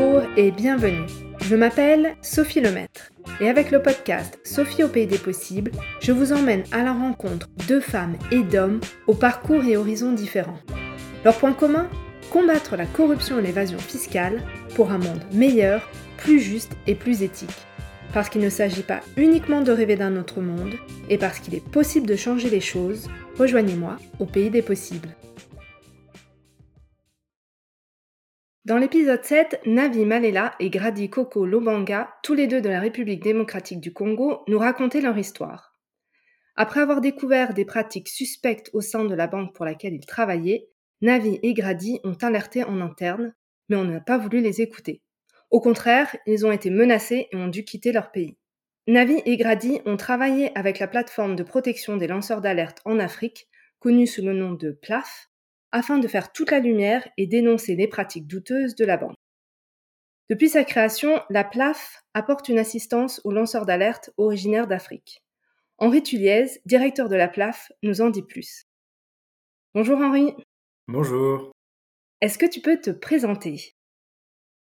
Bonjour et bienvenue. Je m'appelle Sophie Lemaître et avec le podcast Sophie au pays des possibles, je vous emmène à la rencontre de femmes et d'hommes au parcours et horizons différents. Leur point commun Combattre la corruption et l'évasion fiscale pour un monde meilleur, plus juste et plus éthique. Parce qu'il ne s'agit pas uniquement de rêver d'un autre monde, et parce qu'il est possible de changer les choses, rejoignez-moi au pays des possibles. Dans l'épisode 7, Navi Malela et Grady Koko Lobanga, tous les deux de la République démocratique du Congo, nous racontaient leur histoire. Après avoir découvert des pratiques suspectes au sein de la banque pour laquelle ils travaillaient, Navi et Grady ont alerté en interne, mais on n'a pas voulu les écouter. Au contraire, ils ont été menacés et ont dû quitter leur pays. Navi et Grady ont travaillé avec la plateforme de protection des lanceurs d'alerte en Afrique, connue sous le nom de PLAF, afin de faire toute la lumière et dénoncer les pratiques douteuses de la banque. Depuis sa création, la PLAF apporte une assistance aux lanceurs d'alerte originaires d'Afrique. Henri Tulliez, directeur de la PLAF, nous en dit plus. Bonjour Henri. Bonjour. Est-ce que tu peux te présenter?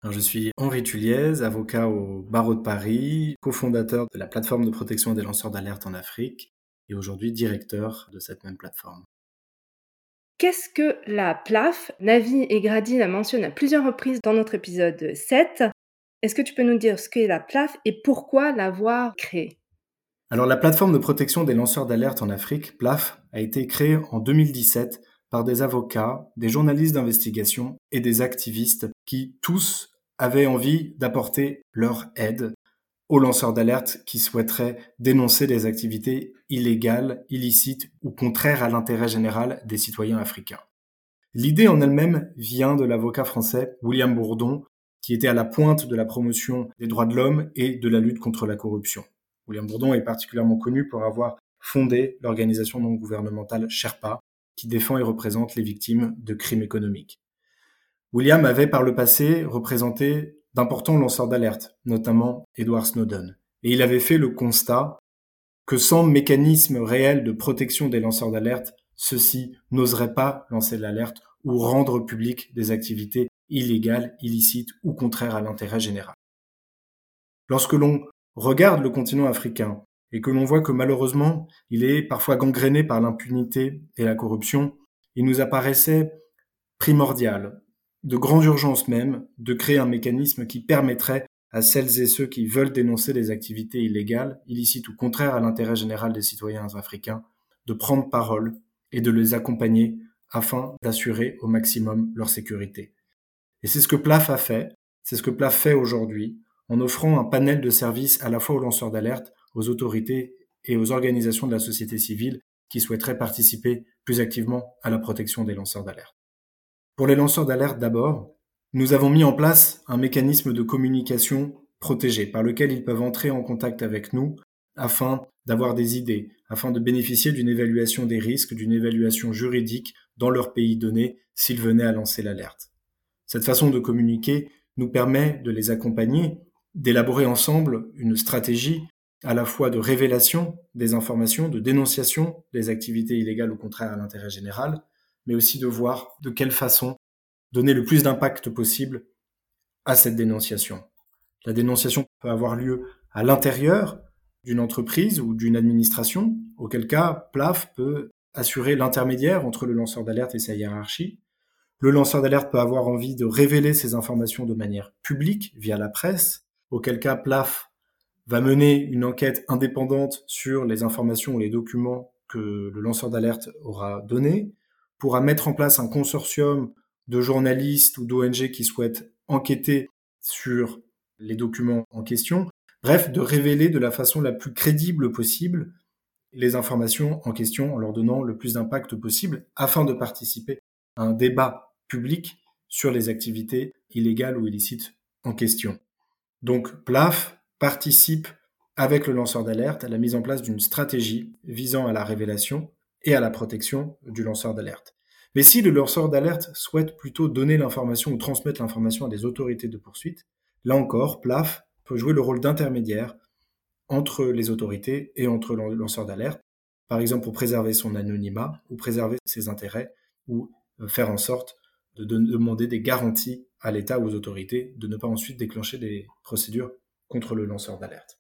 Je suis Henri Tulliez, avocat au barreau de Paris, cofondateur de la plateforme de protection des lanceurs d'alerte en Afrique et aujourd'hui directeur de cette même plateforme. Qu'est-ce que la PLAF? Navi et Grady la mentionnent à plusieurs reprises dans notre épisode 7. Est-ce que tu peux nous dire ce qu'est la PLAF et pourquoi l'avoir créée? Alors la plateforme de protection des lanceurs d'alerte en Afrique, PLAF, a été créée en 2017 par des avocats, des journalistes d'investigation et des activistes qui tous avaient envie d'apporter leur aide aux lanceurs d'alerte qui souhaiteraient dénoncer des activités illégales, illicites ou contraires à l'intérêt général des citoyens africains. L'idée en elle-même vient de l'avocat français William Bourdon, qui était à la pointe de la promotion des droits de l'homme et de la lutte contre la corruption. William Bourdon est particulièrement connu pour avoir fondé l'organisation non gouvernementale Sherpa, qui défend et représente les victimes de crimes économiques. William avait par le passé représenté d'importants lanceurs d'alerte, notamment Edward Snowden. Et il avait fait le constat que sans mécanisme réel de protection des lanceurs d'alerte, ceux-ci n'oseraient pas lancer l'alerte ou rendre public des activités illégales, illicites ou contraires à l'intérêt général. Lorsque l'on regarde le continent africain et que l'on voit que malheureusement il est parfois gangréné par l'impunité et la corruption, il nous apparaissait primordial de grande urgence même de créer un mécanisme qui permettrait à celles et ceux qui veulent dénoncer des activités illégales, illicites ou contraires à l'intérêt général des citoyens africains, de prendre parole et de les accompagner afin d'assurer au maximum leur sécurité. Et c'est ce que PLAF a fait, c'est ce que PLAF fait aujourd'hui, en offrant un panel de services à la fois aux lanceurs d'alerte, aux autorités et aux organisations de la société civile qui souhaiteraient participer plus activement à la protection des lanceurs d'alerte. Pour les lanceurs d'alerte d'abord, nous avons mis en place un mécanisme de communication protégé par lequel ils peuvent entrer en contact avec nous afin d'avoir des idées, afin de bénéficier d'une évaluation des risques, d'une évaluation juridique dans leur pays donné s'ils venaient à lancer l'alerte. Cette façon de communiquer nous permet de les accompagner, d'élaborer ensemble une stratégie à la fois de révélation des informations, de dénonciation des activités illégales ou contraires à l'intérêt général, mais aussi de voir de quelle façon donner le plus d'impact possible à cette dénonciation. La dénonciation peut avoir lieu à l'intérieur d'une entreprise ou d'une administration, auquel cas PLAF peut assurer l'intermédiaire entre le lanceur d'alerte et sa hiérarchie. Le lanceur d'alerte peut avoir envie de révéler ces informations de manière publique via la presse, auquel cas PLAF va mener une enquête indépendante sur les informations ou les documents que le lanceur d'alerte aura donnés pourra mettre en place un consortium de journalistes ou d'ONG qui souhaitent enquêter sur les documents en question, bref, de révéler de la façon la plus crédible possible les informations en question en leur donnant le plus d'impact possible afin de participer à un débat public sur les activités illégales ou illicites en question. Donc PLAF participe avec le lanceur d'alerte à la mise en place d'une stratégie visant à la révélation et à la protection du lanceur d'alerte. Mais si le lanceur d'alerte souhaite plutôt donner l'information ou transmettre l'information à des autorités de poursuite, là encore, PLAF peut jouer le rôle d'intermédiaire entre les autorités et entre le lanceur d'alerte, par exemple pour préserver son anonymat ou préserver ses intérêts ou euh, faire en sorte de demander des garanties à l'État ou aux autorités de ne pas ensuite déclencher des procédures contre le lanceur d'alerte.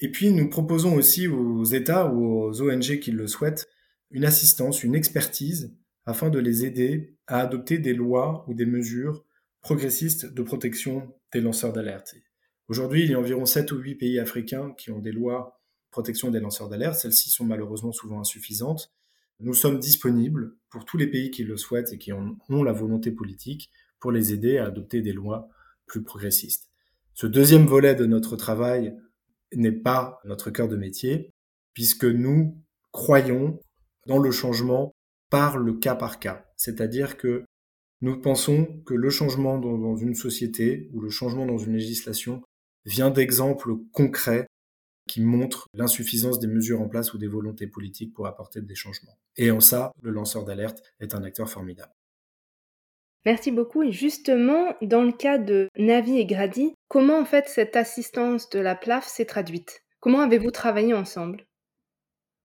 Et puis nous proposons aussi aux États ou aux ONG qui le souhaitent une assistance, une expertise afin de les aider à adopter des lois ou des mesures progressistes de protection des lanceurs d'alerte. Aujourd'hui, il y a environ 7 ou 8 pays africains qui ont des lois de protection des lanceurs d'alerte. Celles-ci sont malheureusement souvent insuffisantes. Nous sommes disponibles pour tous les pays qui le souhaitent et qui ont la volonté politique pour les aider à adopter des lois plus progressistes. Ce deuxième volet de notre travail n'est pas notre cœur de métier, puisque nous croyons dans le changement par le cas par cas. C'est-à-dire que nous pensons que le changement dans, une société ou le changement dans une législation vient d'exemples concrets qui montrent l'insuffisance des mesures en place ou des volontés politiques pour apporter des changements. Et en ça, le lanceur d'alerte est un acteur formidable. Merci beaucoup. Et justement, dans le cas de Navi et Grady, comment en fait cette assistance de la PLAF s'est traduite? Comment avez-vous travaillé ensemble?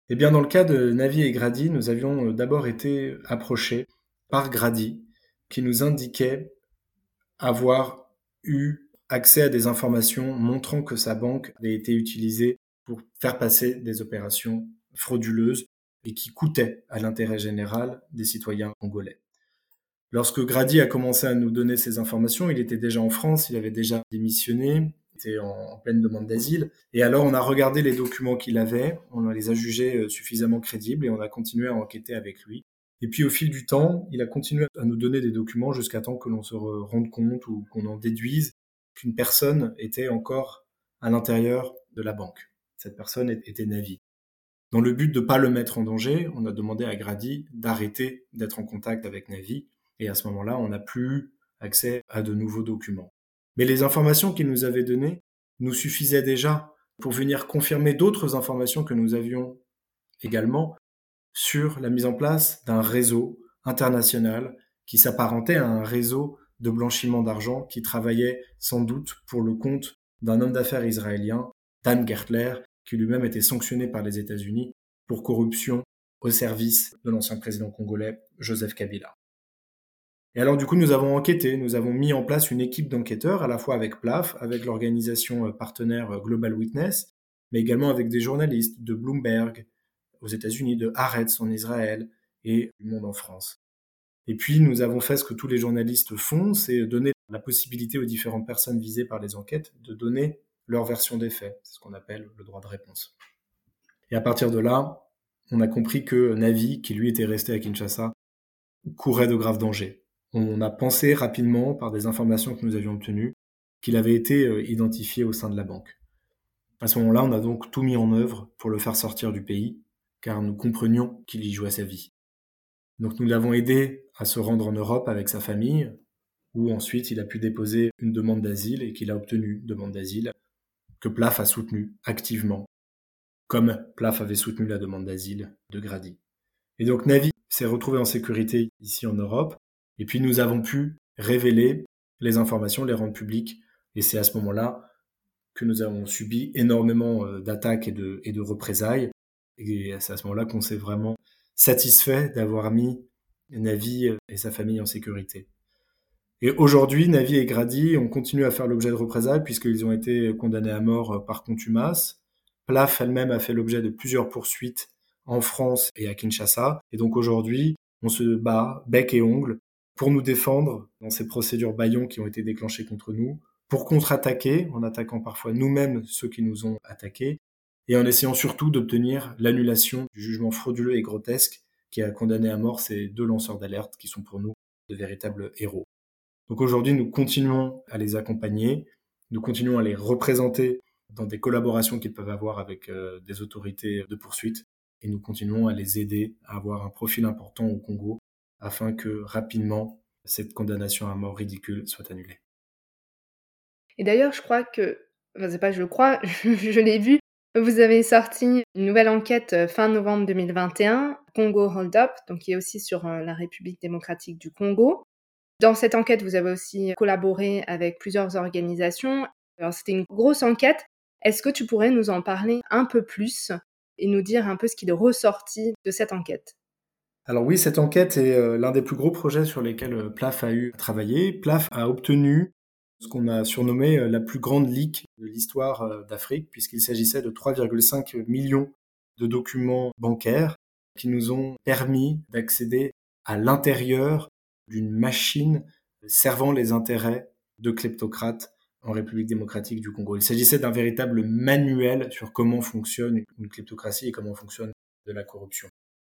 Eh bien, dans le cas de Navi et Grady, nous avions euh, d'abord été approchés par Grady, qui nous indiquait avoir eu accès à des informations montrant que sa banque avait été utilisée pour faire passer des opérations frauduleuses et qui coûtaient à l'intérêt général des citoyens congolais. Lorsque Grady a commencé à nous donner ces informations, il était déjà en France, il avait déjà démissionné, était en, pleine demande d'asile. Et alors on a regardé les documents qu'il avait, on les a jugés euh, suffisamment crédibles et on a continué à enquêter avec lui. Et puis au fil du temps, il a continué à nous donner des documents jusqu'à temps que l'on se rende compte ou qu'on en déduise qu'une personne était encore à l'intérieur de la banque. Cette personne était Navi. Dans le but de ne pas le mettre en danger, on a demandé à Grady d'arrêter d'être en contact avec Navi et à ce moment-là, on n'a plus accès à de nouveaux documents. Mais les informations qu'il nous avait données nous suffisaient déjà pour venir confirmer d'autres informations que nous avions également sur la mise en place d'un réseau international qui s'apparentait à un réseau de blanchiment d'argent qui travaillait sans doute pour le compte d'un homme d'affaires israélien, Dan Gertler, qui lui-même était sanctionné par les États-Unis pour corruption au service de l'ancien président congolais Joseph Kabila. Et alors du coup, nous avons enquêté, nous avons mis en place une équipe d'enquêteurs, à la fois avec PLAF, avec l'organisation euh, partenaire euh, Global Witness, mais également avec des journalistes de Bloomberg aux États-Unis, de Haaretz en Israël et du Monde en France. Et puis, nous avons fait ce que tous les journalistes font, c'est donner la possibilité aux différentes personnes visées par les enquêtes de donner leur version des faits. C'est ce qu'on appelle le droit de réponse. Et à partir de là, on a compris que Navi, qui lui était resté à Kinshasa, courait de graves dangers. On a pensé rapidement, par des informations que nous avions obtenues, qu'il avait été euh, identifié au sein de la banque. À ce moment-là, on a donc tout mis en œuvre pour le faire sortir du pays, car nous comprenions qu'il y jouait sa vie. Donc nous l'avons aidé à se rendre en Europe avec sa famille, où ensuite il a pu déposer une demande d'asile et qu'il a obtenu une demande d'asile que Plaf a soutenue activement, comme Plaf avait soutenu la demande d'asile de Grady. Et donc Navi s'est retrouvé en sécurité ici en Europe, et puis nous avons pu révéler les informations, les rendre publiques. Et c'est à ce moment-là que nous avons subi énormément euh, d'attaques et de, et de représailles. Et c'est à ce moment-là qu'on s'est vraiment satisfait d'avoir mis Navi et sa famille en sécurité. Et aujourd'hui, Navi et Grady ont continué à faire l'objet de représailles puisqu'ils ont été condamnés à mort par contumace. Plaf elle-même a fait l'objet de plusieurs poursuites en France et à Kinshasa. Et donc aujourd'hui, on se bat bec et ongle pour nous défendre dans ces procédures baillons qui ont été déclenchées contre nous, pour contre-attaquer en attaquant parfois nous-mêmes ceux qui nous ont attaqués, et en essayant surtout d'obtenir l'annulation du jugement frauduleux et grotesque qui a condamné à mort ces deux lanceurs d'alerte qui sont pour nous de véritables héros. Donc aujourd'hui, nous continuons à les accompagner, nous continuons à les représenter dans des collaborations qu'ils peuvent avoir avec euh, des autorités de poursuite, et nous continuons à les aider à avoir un profil important au Congo afin que rapidement cette condamnation à mort ridicule soit annulée. Et d'ailleurs, je crois que, enfin c'est pas je crois, je l'ai vu, vous avez sorti une nouvelle enquête euh, fin novembre 2021, Congo Hold Up, donc qui est aussi sur euh, la République démocratique du Congo. Dans cette enquête, vous avez aussi collaboré avec plusieurs organisations. Alors c'était une grosse enquête. Est-ce que tu pourrais nous en parler un peu plus et nous dire un peu ce qui est ressorti de cette enquête? Alors oui, cette enquête est euh, l'un des plus gros projets sur lesquels euh, PLAF a eu à travailler. PLAF a obtenu ce qu'on a surnommé la plus grande leak de l'histoire d'Afrique, puisqu'il s'agissait de 3,5 millions de documents bancaires qui nous ont permis d'accéder à l'intérieur d'une machine servant les intérêts de kleptocrates en République démocratique du Congo. Il s'agissait d'un véritable manuel sur comment fonctionne une kleptocratie et comment fonctionne de la corruption.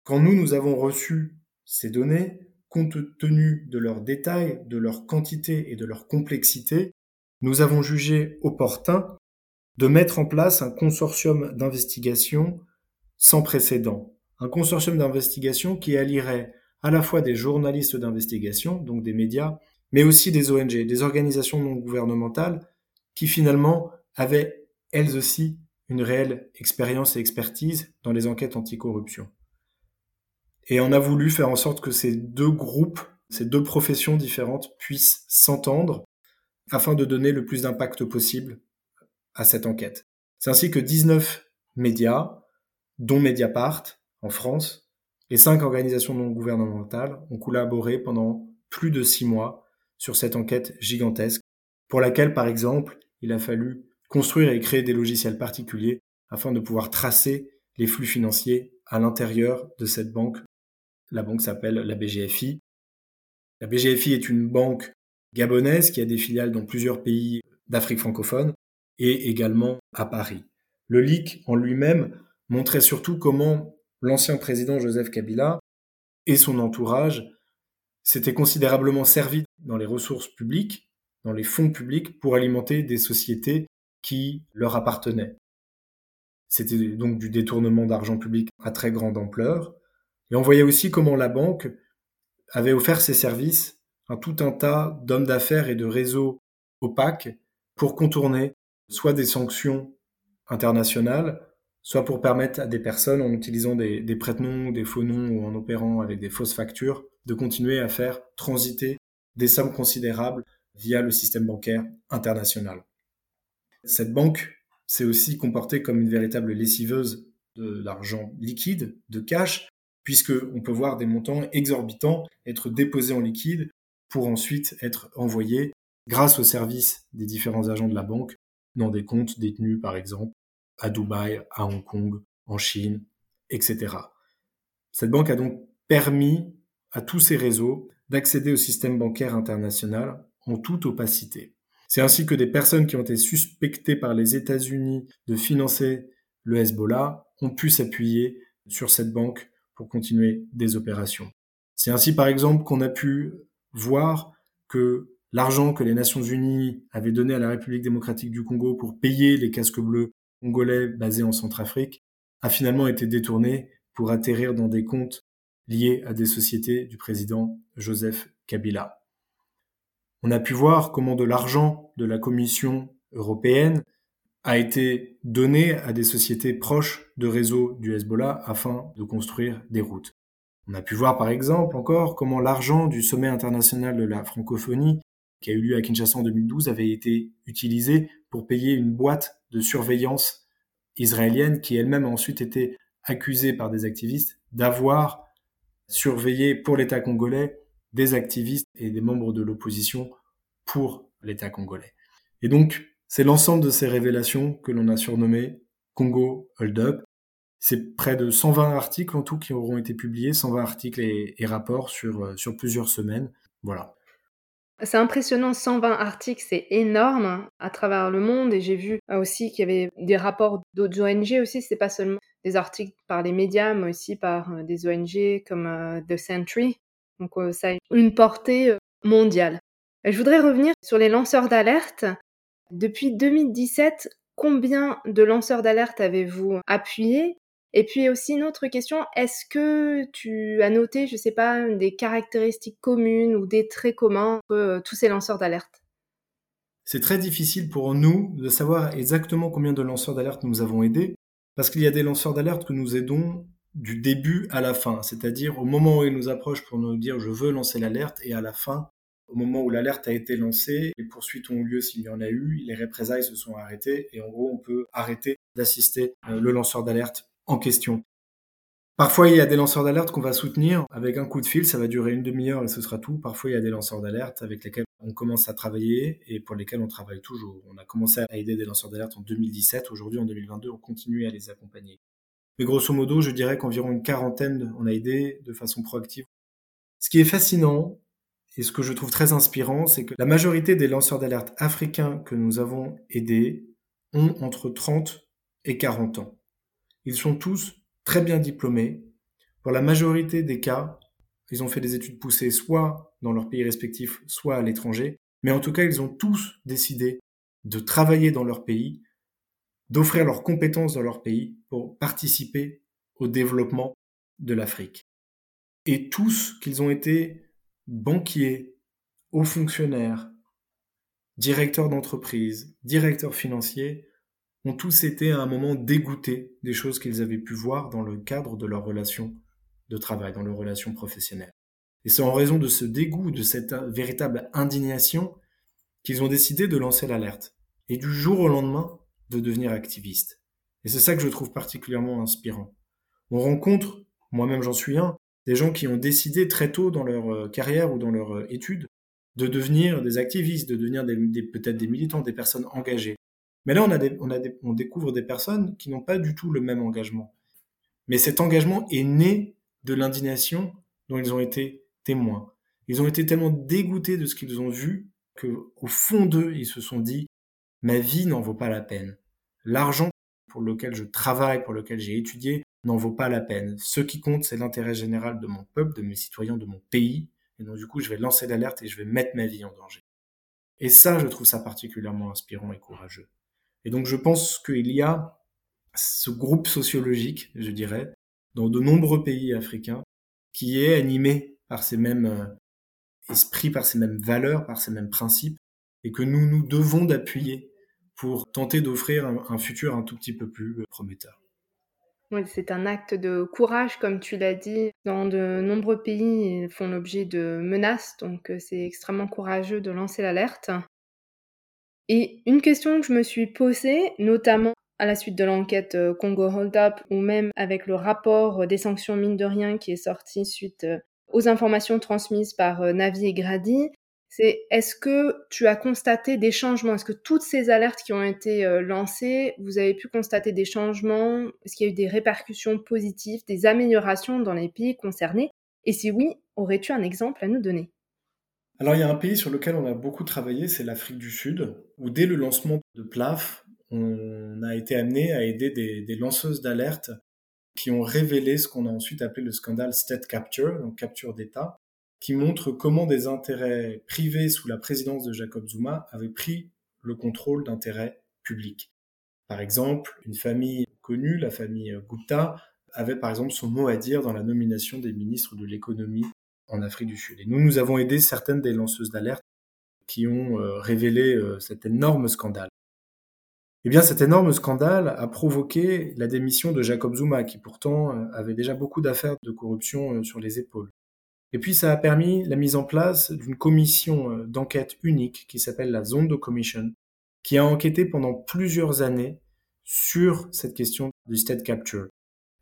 Quand nous, nous avons reçu ces données, compte tenu de leurs détails, de leur quantité et de leur complexité, nous avons jugé opportun de mettre en place un consortium d'investigation sans précédent. Un consortium d'investigation qui allierait à la fois des journalistes d'investigation, donc des médias, mais aussi des ONG, des organisations non gouvernementales, qui finalement avaient elles aussi une réelle expérience et expertise dans les enquêtes anticorruption. Et on a voulu faire en sorte que ces deux groupes, ces deux professions différentes puissent s'entendre afin de donner le plus d'impact possible à cette enquête. C'est ainsi que 19 médias, dont Mediapart en France, et cinq organisations non gouvernementales ont collaboré pendant plus de six mois sur cette enquête gigantesque, pour laquelle, par exemple, il a fallu construire et créer des logiciels particuliers afin de pouvoir tracer les flux financiers à l'intérieur de cette banque. La banque s'appelle la BGFI. La BGFI est une banque gabonaise qui a des filiales dans plusieurs pays d'Afrique francophone et également à Paris. Le leak en lui-même montrait surtout comment l'ancien président Joseph Kabila et son entourage s'étaient considérablement servi dans les ressources publiques, dans les fonds publics, pour alimenter des sociétés qui leur appartenaient. C'était donc du détournement d'argent public à très grande ampleur. Et on voyait aussi comment la banque avait offert ses services à tout un tas d'hommes d'affaires et de réseaux opaques pour contourner soit des sanctions internationales, soit pour permettre à des personnes, en utilisant des, des prête-noms, des faux noms ou en opérant avec des fausses factures, de continuer à faire transiter des sommes considérables via le système bancaire international. Cette banque s'est aussi comportée comme une véritable lessiveuse de l'argent liquide, de cash, puisque on peut voir des montants exorbitants être déposés en liquide pour ensuite être envoyés grâce au service des différents agents de la banque dans des comptes détenus par exemple à Dubaï, à Hong Kong, en Chine, etc. Cette banque a donc permis à tous ces réseaux d'accéder au système bancaire international en toute opacité. C'est ainsi que des personnes qui ont été suspectées par les États-Unis de financer le Hezbollah ont pu s'appuyer sur cette banque pour continuer des opérations. C'est ainsi par exemple qu'on a pu voir que l'argent que les Nations Unies avaient donné à la République démocratique du Congo pour payer les casques bleus congolais basés en Centrafrique a finalement été détourné pour atterrir dans des comptes liées à des sociétés du président Joseph Kabila. On a pu voir comment de l'argent de la Commission européenne a été donné à des sociétés proches de réseaux du Hezbollah afin de construire des routes. On a pu voir par exemple encore comment l'argent du sommet international de la francophonie qui a eu lieu à Kinshasa en 2012 avait été utilisé pour payer une boîte de surveillance israélienne qui elle-même a ensuite été accusée par des activistes d'avoir surveiller pour l'État congolais des activistes et des membres de l'opposition pour l'État congolais. Et donc, c'est l'ensemble de ces révélations que l'on a surnommé Congo Hold Up. C'est près de 120 articles en tout qui auront été publiés, 120 articles et, rapports sur, euh, sur plusieurs semaines. Voilà. C'est impressionnant, 120 articles, c'est énorme à travers le monde. Et j'ai vu euh, aussi qu'il y avait des rapports d'autres ONG aussi. C'est pas seulement des articles par les médias, mais aussi par euh, des ONG comme The Century. Donc ça a une portée mondiale. Je voudrais revenir sur les lanceurs d'alerte. Depuis 2017, combien de lanceurs d'alerte avez-vous appuyé? Et puis aussi une autre question, est-ce que tu as noté, je sais pas, des caractéristiques communes ou des traits communs entre euh, tous ces lanceurs d'alerte? C'est très difficile pour nous de savoir exactement combien de lanceurs d'alerte nous avons aidés, parce qu'il y a des lanceurs d'alerte que nous aidons du début à la fin, c'est-à-dire au moment où ils nous approchent pour nous dire je veux lancer l'alerte et à la fin, au moment où l'alerte a été lancée, les poursuites ont eu lieu s'il y en a eu, les représailles se sont arrêtées et en gros on peut arrêter d'assister euh, le lanceur d'alerte en question. Parfois, il y a des lanceurs d'alerte qu'on va soutenir avec un coup de fil, ça va durer une demi-heure et ce sera tout. Parfois, il y a des lanceurs d'alerte avec lesquels on commence à travailler et pour lesquels on travaille toujours. On a commencé à aider des lanceurs d'alerte en 2017. Aujourd'hui, en 2022, on continue à les accompagner. Mais grosso modo, je dirais qu'environ une quarantaine, on a aidé de façon proactive. Ce qui est fascinant et ce que je trouve très inspirant, c'est que la majorité des lanceurs d'alerte africains que nous avons aidés ont entre 30 et 40 ans. Ils sont tous très bien diplômés. Pour la majorité des cas, ils ont fait des études poussées soit dans leur pays respectif, soit à l'étranger. Mais en tout cas, ils ont tous décidé de travailler dans leur pays, d'offrir leurs compétences dans leur pays pour participer au développement de l'Afrique. Et tous qu'ils ont été banquiers, hauts fonctionnaires, directeurs d'entreprise, directeurs financiers, ont tous été à un moment dégoûtés des choses qu'ils avaient pu voir dans le cadre de leur relation de travail, dans leur relation professionnelle. Et c'est en raison de ce dégoût, de cette véritable indignation, qu'ils ont décidé de lancer l'alerte. Et du jour au lendemain, de devenir activistes. Et c'est ça que je trouve particulièrement inspirant. On rencontre, moi-même j'en suis un, des gens qui ont décidé très tôt dans leur euh, carrière ou dans leur euh, étude de devenir des activistes, de devenir peut-être des militants, des personnes engagées. Mais là, on, on découvre des personnes qui n'ont pas du tout le même engagement. Mais cet engagement est né de l'indignation dont ils ont été témoins. Ils ont été tellement dégoûtés de ce qu'ils ont vu que, au fond d'eux, ils se sont dit ma vie n'en vaut pas la peine. L'argent pour lequel je travaille, pour lequel j'ai étudié, n'en vaut pas la peine. Ce qui compte, c'est l'intérêt général de mon peuple, de mes citoyens, de mon pays. Et donc, du coup, je vais lancer l'alerte et je vais mettre ma vie en danger. Et ça, je trouve ça particulièrement inspirant et courageux. Et donc je pense qu'il y a ce groupe sociologique, je dirais, dans de nombreux pays africains, qui est animé par ces mêmes euh, esprits, par ces mêmes valeurs, par ces mêmes principes, et que nous nous devons d'appuyer pour tenter d'offrir un, futur un tout petit peu plus euh, prometteur. C'est un acte de courage, comme tu l'as dit. Dans de nombreux pays, ils font l'objet de menaces, donc euh, c'est extrêmement courageux de lancer l'alerte. Et une question que je me suis posée, notamment à la suite de l'enquête euh, Congo Hold Up ou même avec le rapport euh, des sanctions mine de rien qui est sorti suite aux informations transmises par Navi et Grady, c'est est-ce que tu as constaté des changements? Est-ce que toutes ces alertes qui ont été lancées, vous avez pu constater des changements? Est-ce qu'il y a eu des répercussions positives, des améliorations dans les pays concernés? Et si oui, aurais-tu un exemple à nous donner? Alors il y a un pays sur lequel on a beaucoup travaillé, c'est l'Afrique du Sud, où dès le lancement de PLAF, on a été amené à aider des, lanceuses d'alerte qui ont révélé ce qu'on a ensuite appelé le scandale State Capture, donc capture d'État, qui montre comment des intérêts privés sous la présidence de Jacob Zuma avaient pris le contrôle d'intérêts publics. Par exemple, une famille connue, la famille Gupta, avait par exemple son mot à dire dans la nomination des ministres de l'économie en Afrique du Sud. Et nous, nous avons aidé certaines des lanceuses d'alerte qui ont euh, révélé euh, cet énorme scandale. Eh bien, cet énorme scandale a provoqué la démission de Jacob Zuma, qui pourtant euh, avait déjà beaucoup d'affaires de corruption sur les épaules. Et puis, ça a permis la mise en place d'une commission d'enquête unique qui s'appelle la Zondo Commission, qui a enquêté pendant plusieurs années sur cette question du state capture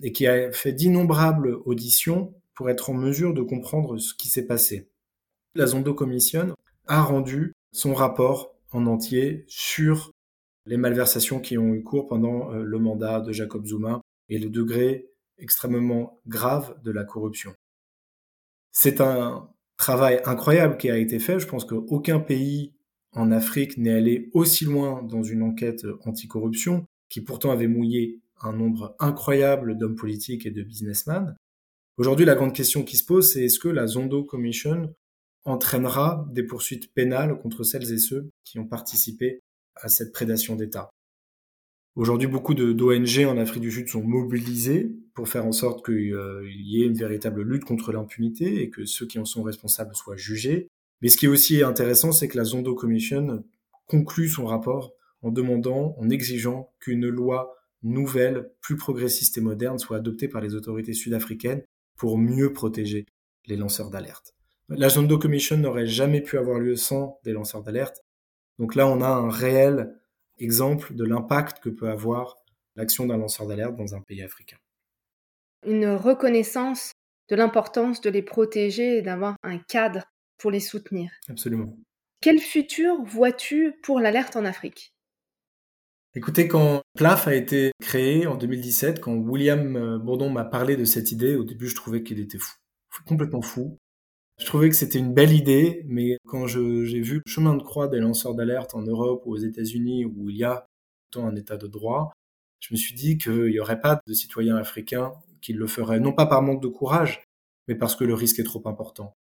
et qui a fait d'innombrables auditions pour être en mesure de comprendre ce qui s'est passé. La Zondo Commission a rendu son rapport en entier sur les malversations qui ont eu cours pendant euh, le mandat de Jacob Zuma et le degré extrêmement grave de la corruption. C'est un travail incroyable qui a été fait. Je pense qu'aucun pays en Afrique n'est allé aussi loin dans une enquête anticorruption, qui pourtant avait mouillé un nombre incroyable d'hommes politiques et de businessmen. Aujourd'hui, la grande question qui se pose, c'est est-ce que la Zondo Commission entraînera des poursuites pénales contre celles et ceux qui ont participé à cette prédation d'État? Aujourd'hui, beaucoup d'ONG en Afrique du Sud sont mobilisés pour faire en sorte qu'il euh, y ait une véritable lutte contre l'impunité et que ceux qui en sont responsables soient jugés. Mais ce qui est aussi intéressant, c'est que la Zondo Commission conclut son rapport en demandant, en exigeant qu'une loi nouvelle, plus progressiste et moderne soit adoptée par les autorités sud-africaines pour mieux protéger les lanceurs d'alerte. La Zondo Commission n'aurait jamais pu avoir lieu sans des lanceurs d'alerte. Donc là, on a un réel exemple de l'impact que peut avoir l'action d'un lanceur d'alerte dans un pays africain. une reconnaissance de l'importance de les protéger et d'avoir un cadre pour les soutenir. Absolument. Quel futur vois-tu pour l'alerte en Afrique? Écoutez, quand PLAF a été créé en 2017, quand William euh, Bourdon m'a parlé de cette idée, au début je trouvais qu'il était fou, complètement fou. Je trouvais que c'était une belle idée, mais quand j'ai vu le chemin de croix des lanceurs d'alerte en Europe ou aux États-Unis, où il y a tant un état de droit, je me suis dit qu'il n'y aurait pas de citoyens africains qui le feraient, non pas par manque de courage, mais parce que le risque est trop important.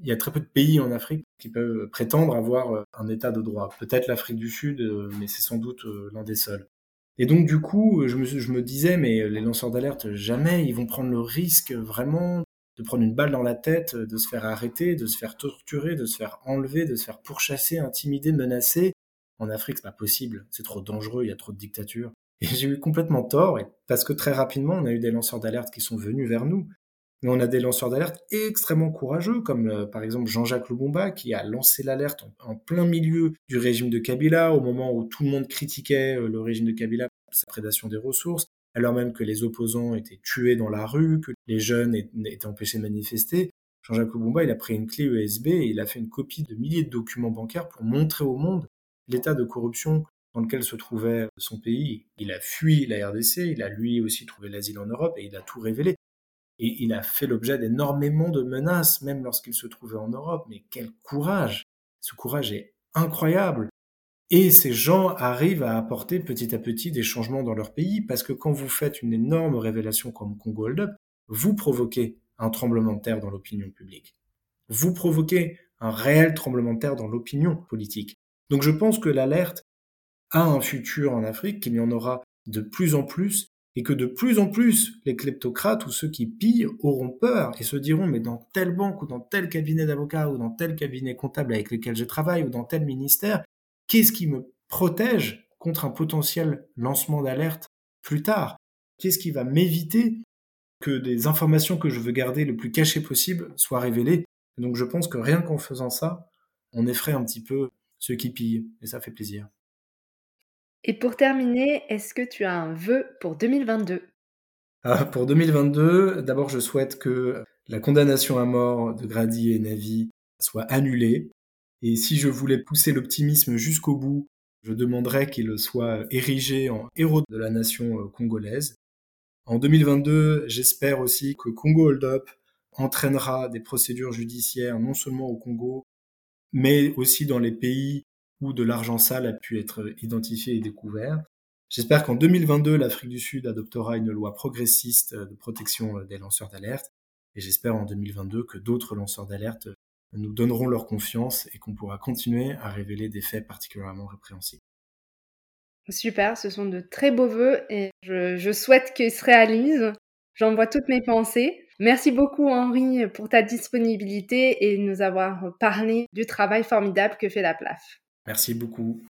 Il y a très peu de pays en Afrique qui peuvent prétendre avoir euh, un état de droit. Peut-être l'Afrique du Sud, euh, mais c'est sans doute euh, l'un des seuls. Et donc du coup, je me, je me disais, mais les lanceurs d'alerte, jamais ils vont prendre le risque vraiment de prendre une balle dans la tête, de se faire arrêter, de se faire torturer, de se faire enlever, de se faire pourchasser, intimider, menacer. En Afrique, c'est pas possible, c'est trop dangereux, il y a trop de dictatures. Et j'ai eu complètement tort, parce que très rapidement, on a eu des lanceurs d'alerte qui sont venus vers nous, mais on a des lanceurs d'alerte extrêmement courageux, comme euh, par exemple Jean-Jacques Lubumba, qui a lancé l'alerte en, plein milieu du régime de Kabila, au moment où tout le monde critiquait euh, le régime de Kabila pour sa prédation des ressources, alors même que les opposants étaient tués dans la rue, que les jeunes étaient empêchés de manifester. Jean-Jacques Lubumba, il a pris une clé USB et il a fait une copie de milliers de documents bancaires pour montrer au monde l'état de corruption dans lequel se trouvait son pays. Il a fui la RDC, il a lui aussi trouvé l'asile en Europe et il a tout révélé. Et il a fait l'objet d'énormément de menaces, même lorsqu'il se trouvait en Europe. Mais quel courage Ce courage est incroyable. Et ces gens arrivent à apporter petit à petit des changements dans leur pays, parce que quand vous faites une énorme révélation comme Congo Hold Up, vous provoquez un tremblement de terre dans l'opinion publique. Vous provoquez un réel tremblement de terre dans l'opinion politique. Donc je pense que l'alerte a un futur en Afrique, qu'il y en aura de plus en plus, et que de plus en plus les kleptocrates ou ceux qui pillent auront peur et se diront mais dans telle banque ou dans tel cabinet d'avocat ou dans tel cabinet comptable avec lequel je travaille ou dans tel ministère, qu'est-ce qui me protège contre un potentiel lancement d'alerte plus tard? Qu'est-ce qui va m'éviter que des informations que je veux garder le plus cachées possible soient révélées? Donc je pense que rien qu'en faisant ça, on effraie un petit peu ceux qui pillent et ça fait plaisir. Et pour terminer, est-ce que tu as un vœu pour 2022 ah, Pour 2022, d'abord je souhaite que la condamnation à mort de Grady et Navi soit annulée. Et si je voulais pousser l'optimisme jusqu'au bout, je demanderais qu'il soit érigé en héros de la nation euh, congolaise. En 2022, j'espère aussi que Congo Hold Up entraînera des procédures judiciaires non seulement au Congo, mais aussi dans les pays où de l'argent sale a pu être identifié et découvert. J'espère qu'en 2022, l'Afrique du Sud adoptera une loi progressiste de protection des lanceurs d'alerte. Et j'espère en 2022 que d'autres lanceurs d'alerte nous donneront leur confiance et qu'on pourra continuer à révéler des faits particulièrement répréhensibles. Super, ce sont de très beaux voeux et je, je souhaite qu'ils se réalisent. J'envoie toutes mes pensées. Merci beaucoup Henri pour ta disponibilité et nous avoir parlé du travail formidable que fait la PLAF. Merci beaucoup.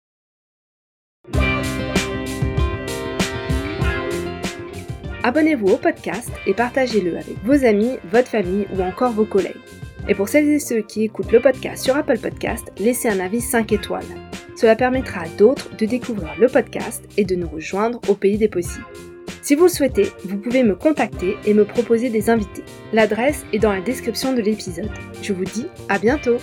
Abonnez-vous au podcast et partagez-le avec vos amis, votre famille ou encore vos collègues. Et pour celles et ceux qui écoutent le podcast sur Apple Podcast, laissez un avis 5 étoiles. Cela permettra à d'autres de découvrir le podcast et de nous rejoindre au pays des possibles. Si vous le souhaitez, vous pouvez me contacter et me proposer des invités. L'adresse est dans la description de l'épisode. Je vous dis à bientôt